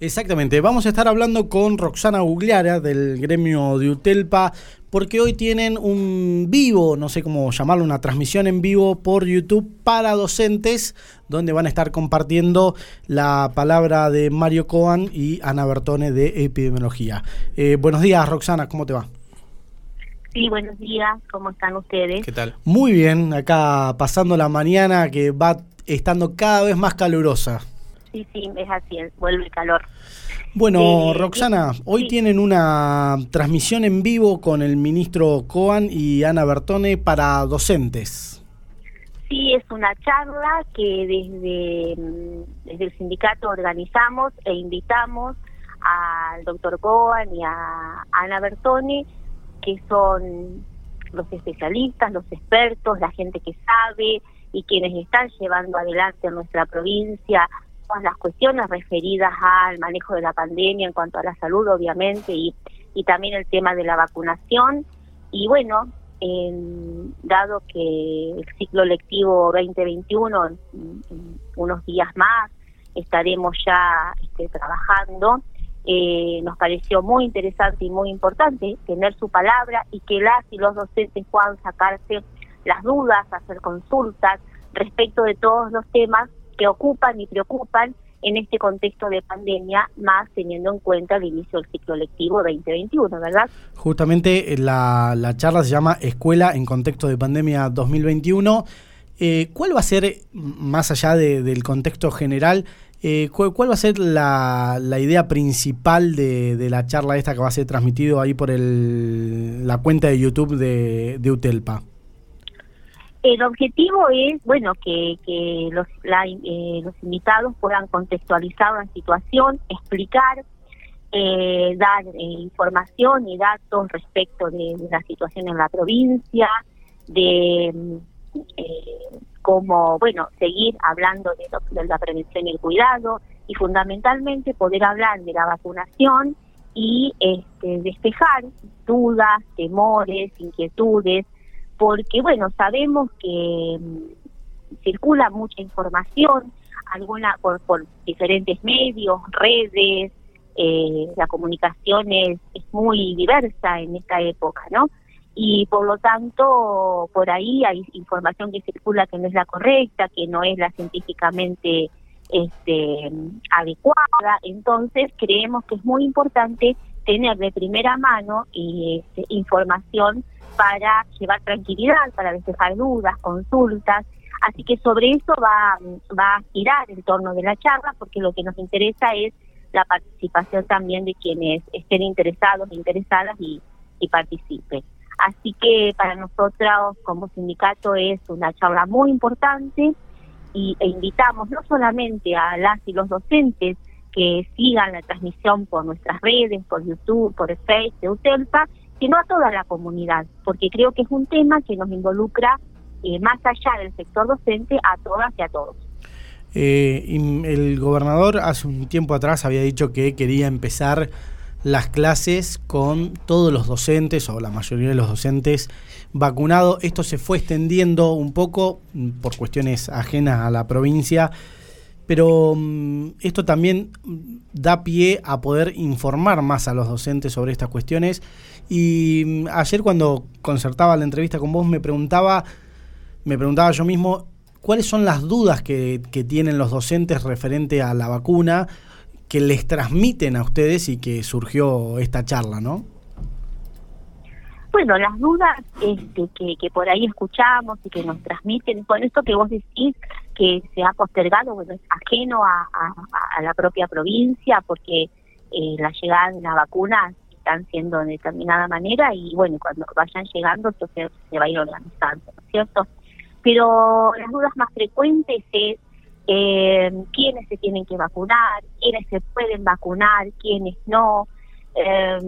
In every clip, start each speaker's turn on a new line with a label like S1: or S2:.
S1: Exactamente, vamos a estar hablando con Roxana Gugliara del gremio de Utelpa, porque hoy tienen un vivo, no sé cómo llamarlo, una transmisión en vivo por YouTube para docentes, donde van a estar compartiendo la palabra de Mario Coan y Ana Bertone de epidemiología. Eh, buenos días, Roxana, ¿cómo te va?
S2: Sí, buenos días, ¿cómo están ustedes?
S1: ¿Qué tal? Muy bien, acá pasando la mañana que va estando cada vez más calurosa
S2: sí, sí, es así, vuelve el calor.
S1: Bueno, eh, Roxana, hoy tienen una transmisión en vivo con el ministro Coan y Ana Bertone para docentes.
S2: Sí, es una charla que desde, mm, desde el sindicato organizamos e invitamos al doctor Coan y a Ana Bertone, que son los especialistas, los expertos, la gente que sabe y quienes están llevando adelante en nuestra provincia las cuestiones referidas al manejo de la pandemia en cuanto a la salud, obviamente, y, y también el tema de la vacunación. Y bueno, dado que el ciclo lectivo 2021, en, unos días más, estaremos ya este, trabajando, eh, nos pareció muy interesante y muy importante tener su palabra y que las y los docentes puedan sacarse las dudas, hacer consultas respecto de todos los temas que ocupan y preocupan en este contexto de pandemia, más teniendo en cuenta el inicio del ciclo lectivo 2021, ¿verdad?
S1: Justamente eh, la, la charla se llama Escuela en contexto de pandemia 2021. Eh, ¿Cuál va a ser, más allá del contexto general, eh, ¿cuál, va a ser la, idea principal de, la charla esta que va a ser transmitido ahí por el, la cuenta de YouTube de Utelpa?
S2: El objetivo es, bueno, que, los, eh, los invitados puedan contextualizar la situación, explicar, eh, dar eh, información y datos respecto de, la situación en la provincia, de cómo, bueno, seguir hablando de, la prevención y el cuidado y fundamentalmente poder hablar de la vacunación y este, despejar dudas, temores, inquietudes porque bueno, sabemos que mm, circula mucha información, alguna por, por diferentes medios, redes, eh, la comunicación es, es muy diversa en esta época, ¿no? Y por lo tanto, por ahí hay información que circula que no es la correcta, que no es la científicamente este, adecuada. Entonces, creemos que es muy importante tener de primera mano este, información para llevar tranquilidad, para despejar dudas, consultas. Así que sobre eso va, va a girar el torno de la charla, porque lo que nos interesa es la participación también de quienes estén interesados, interesadas y, y participen. Así que para nosotros como sindicato es una charla muy importante y, e invitamos no solamente a las y los docentes que sigan la transmisión por nuestras redes, por YouTube, por Facebook de UTELPA, sino a toda la comunidad, porque creo que es un tema que nos involucra eh, más allá del sector docente a todas y a todos.
S1: Eh, el gobernador hace un tiempo atrás había dicho que quería empezar las clases con todos los docentes o la mayoría de los docentes vacunados. Esto se fue extendiendo un poco mm, por cuestiones ajenas a la provincia pero mm, esto también da pie a poder informar más a los docentes sobre estas cuestiones. Y mm, ayer cuando concertaba la entrevista con vos me preguntaba, me preguntaba yo mismo cuáles son las dudas que, que tienen los docentes referente a la vacuna que les transmiten a ustedes y que surgió esta charla, ¿no?
S2: Bueno, las dudas este, que, que por ahí escuchamos y que nos transmiten, con esto que vos decís que se ha postergado, bueno, es ajeno a, a, la propia provincia porque eh, la llegada de la vacuna están siendo de determinada manera y bueno, cuando vayan llegando entonces se va a ir organizando, ¿no es cierto? Pero las dudas más frecuentes es eh, quiénes se tienen que vacunar, quiénes se pueden vacunar, quiénes no, eh,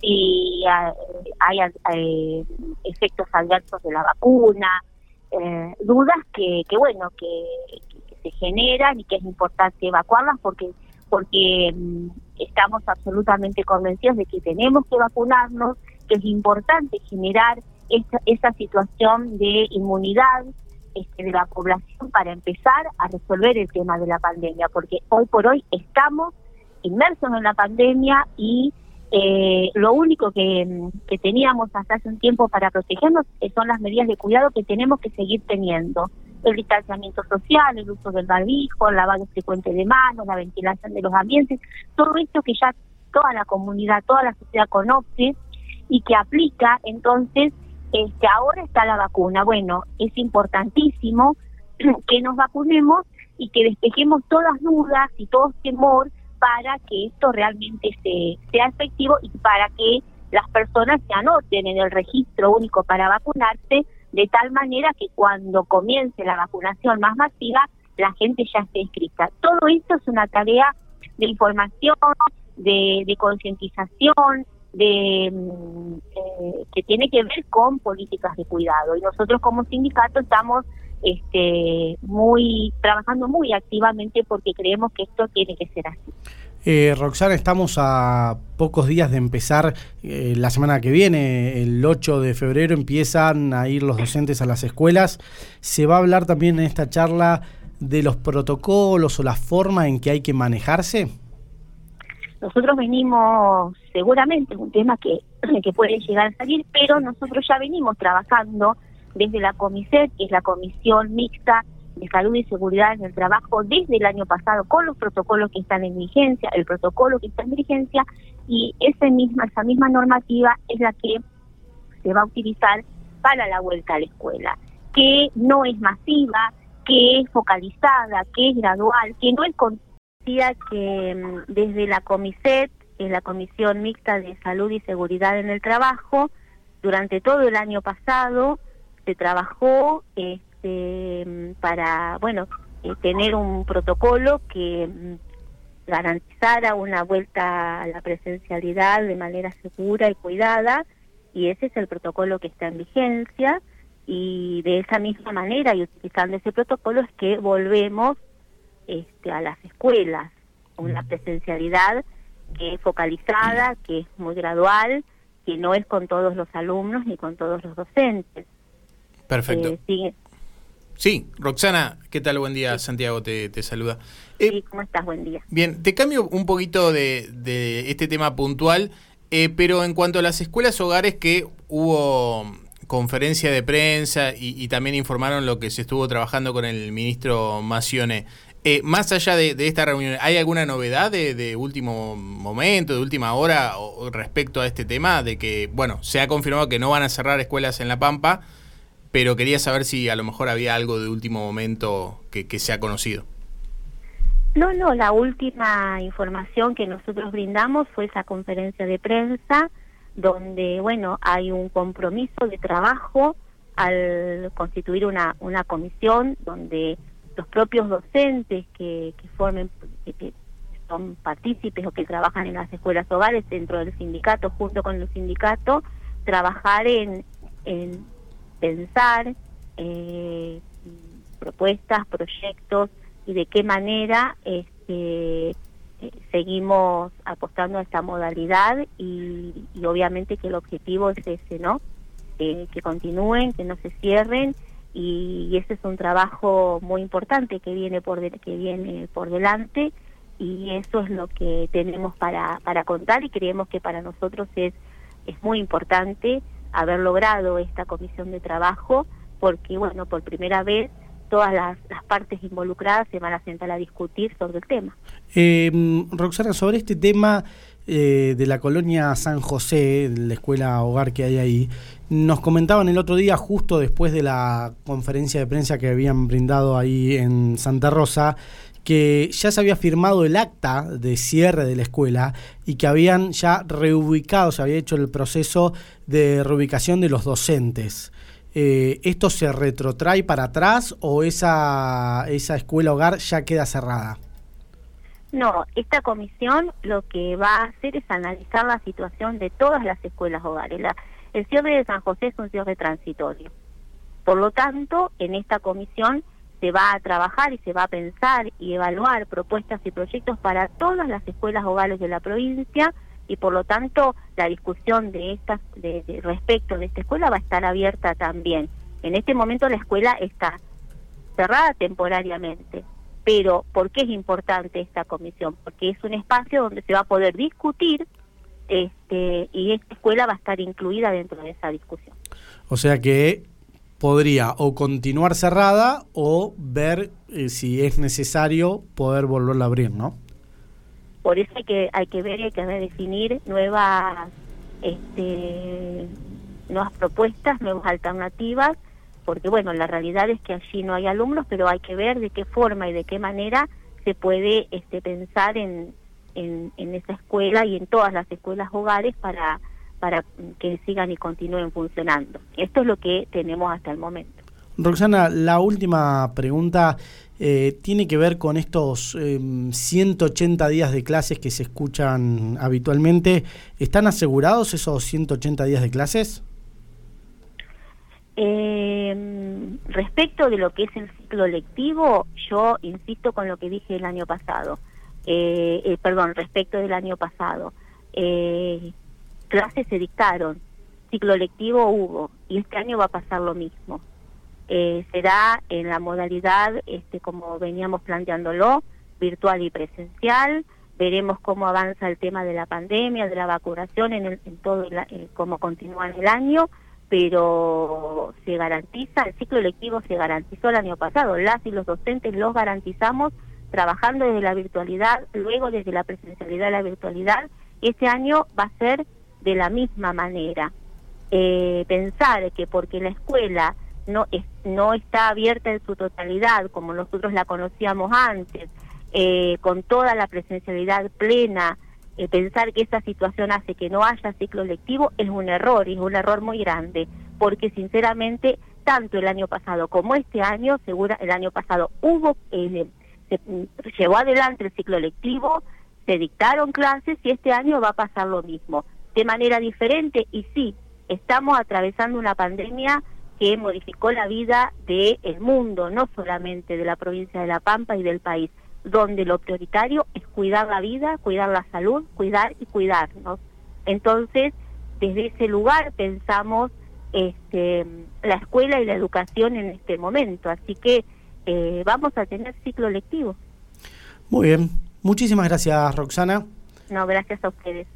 S2: si hay, eh, efectos adversos de la vacuna, eh, dudas que, que bueno, que, se generan y que es importante evacuarlas porque porque estamos absolutamente convencidos de que tenemos que vacunarnos, que es importante generar esa, esa situación de inmunidad este, de la población para empezar a resolver el tema de la pandemia, porque hoy por hoy estamos inmersos en la pandemia y eh, lo único que, que, teníamos hasta hace un tiempo para protegernos son las medidas de cuidado que tenemos que seguir teniendo. El distanciamiento social, el uso del barbijo, el lavado frecuente de manos, la ventilación de los ambientes, todo esto que ya toda la comunidad, toda la sociedad conoce y que aplica, entonces este, ahora está la vacuna. Bueno, es importantísimo que nos vacunemos y que despejemos todas dudas y todo temor para que esto realmente se, sea efectivo y para que las personas se anoten en el registro único para vacunarse de tal manera que cuando comience la vacunación más masiva la gente ya esté inscrita. Todo esto es una tarea de información, de, de concientización, de mm, eh, que tiene que ver con políticas de cuidado y nosotros como sindicato estamos este muy trabajando muy activamente porque creemos que esto tiene que ser así.
S1: Eh, Roxana, estamos a pocos días de empezar eh, la semana que viene, el 8 de febrero empiezan a ir los docentes a las escuelas. Se va a hablar también en esta charla de los protocolos o la forma en que hay que manejarse.
S2: Nosotros venimos, seguramente un tema que, que puede llegar a salir, pero nosotros ya venimos trabajando desde la COMISET, que es la Comisión Mixta de Salud y Seguridad en el Trabajo, desde el año pasado con los protocolos que están en vigencia, el protocolo que está en vigencia, y esa misma, esa misma normativa es la que se va a utilizar para la vuelta a la escuela, que no es masiva, que es focalizada, que es gradual, que no es que mm, desde la COMISET, es la Comisión Mixta de Salud y Seguridad en el Trabajo, durante todo el año pasado se trabajó este, para, bueno, eh, tener un protocolo que mm, garantizara una vuelta a la presencialidad de manera segura y cuidada, y ese es el protocolo que está en vigencia, y de esa misma manera y utilizando ese protocolo es que volvemos este, a las escuelas, una presencialidad que es focalizada, que es muy gradual, que no es con todos los alumnos ni con todos los docentes.
S3: Perfecto. Eh, sí, Roxana, ¿qué tal? Buen día, Santiago te, te saluda.
S2: Eh, sí, ¿cómo estás? Buen día.
S3: Bien, te cambio un poquito de, de este tema puntual, eh, pero en cuanto a las escuelas hogares que hubo conferencia de prensa y, y, también informaron lo que se estuvo trabajando con el ministro Macione. Eh, más allá de, esta reunión, ¿hay alguna novedad de, último momento, de última hora respecto a este tema? De que, bueno, se ha confirmado que no van a cerrar escuelas en La Pampa, pero quería saber si a lo mejor había algo de último momento que, que se ha conocido.
S2: No, no, la última información que nosotros brindamos fue esa conferencia de prensa donde, bueno, hay un compromiso de trabajo al constituir una, una comisión donde los propios docentes que, que formen, que, son partícipes o que trabajan en las escuelas hogares dentro del sindicato, junto con los sindicatos, trabajar en, en pensar eh, propuestas, proyectos y de qué manera este, eh, seguimos apostando a esta modalidad y, y, obviamente que el objetivo es ese, ¿no? que continúen, que no se cierren y, ese es un trabajo muy importante que viene por que viene por delante y eso es lo que tenemos para para contar y creemos que para nosotros es es muy importante haber logrado esta comisión de trabajo porque bueno por primera vez todas las, las, partes involucradas se van a sentar a discutir sobre el tema.
S1: Eh, Roxana, sobre este tema eh, de la colonia San José, la escuela hogar que hay ahí, nos comentaban el otro día, justo después de la conferencia de prensa que habían brindado ahí en Santa Rosa, que ya se había firmado el acta de cierre de la escuela y que habían ya reubicado, se había hecho el proceso de reubicación de los docentes. Eh, ¿Esto se retrotrae para atrás o esa, esa escuela hogar ya queda cerrada?
S2: No, esta comisión lo que va a hacer es analizar la situación de todas las escuelas hogares. el cierre de San José es un cierre transitorio. Por lo tanto, en esta comisión se va a trabajar y se va a pensar y evaluar propuestas y proyectos para todas las escuelas hogares de la provincia y por lo tanto la discusión de estas de respecto de esta escuela va a estar abierta también. En este momento la escuela está cerrada temporariamente Pero, ¿por qué es importante esta comisión? Porque es un espacio donde se va a poder discutir este, y esta escuela va a estar incluida dentro de esa discusión.
S1: O sea que podría o continuar cerrada o ver eh, si es necesario poder volverla a abrir, ¿no?
S2: Por eso hay que hay que ver y hay que definir nuevas este, nuevas propuestas, nuevas alternativas, porque bueno, la realidad es que allí no hay alumnos, pero hay que ver de qué forma y de qué manera se puede este, pensar en, en, en esa escuela y en todas las escuelas hogares para para que sigan y continúen funcionando. Esto es lo que tenemos hasta el momento.
S1: Roxana, la última pregunta eh, tiene que ver con estos 180 em, días de clases que se escuchan habitualmente. ¿Están asegurados esos 180 días de clases?
S2: Eh, respecto de lo que es el ciclo lectivo, yo insisto con lo que dije el año pasado. Eh, eh perdón, respecto del año pasado. Eh, clases se dictaron, ciclo lectivo hubo, y este año va a pasar lo mismo. Eh, será en la modalidad, este, como veníamos planteándolo, virtual y presencial. Veremos cómo avanza el tema de la pandemia, de la vacunación, en, el, en todo el, cómo continúa en el año, pero se garantiza, el ciclo lectivo se garantizó el año pasado, las y los docentes los garantizamos trabajando desde la virtualidad, luego desde la presencialidad a la virtualidad. Este año va a ser de la misma manera. Eh, pensar que porque la escuela no, es, no está abierta en su totalidad como nosotros la conocíamos antes, eh, con toda la presencialidad plena, eh, pensar que esa situación hace que no haya ciclo lectivo es un error, es un error muy grande, porque sinceramente tanto el año pasado como este año, segura, el año pasado hubo, se llevó adelante el ciclo lectivo, se dictaron clases y este año va a pasar lo mismo de manera diferente y sí, estamos atravesando una pandemia que modificó la vida del el mundo, no solamente de la provincia de La Pampa y del país, donde lo prioritario es cuidar la vida, cuidar la salud, cuidar y cuidarnos. Entonces, desde ese lugar pensamos este, la escuela y la educación en este momento, así que eh, vamos a tener ciclo lectivo.
S1: Muy bien, muchísimas gracias Roxana.
S2: No, gracias a ustedes.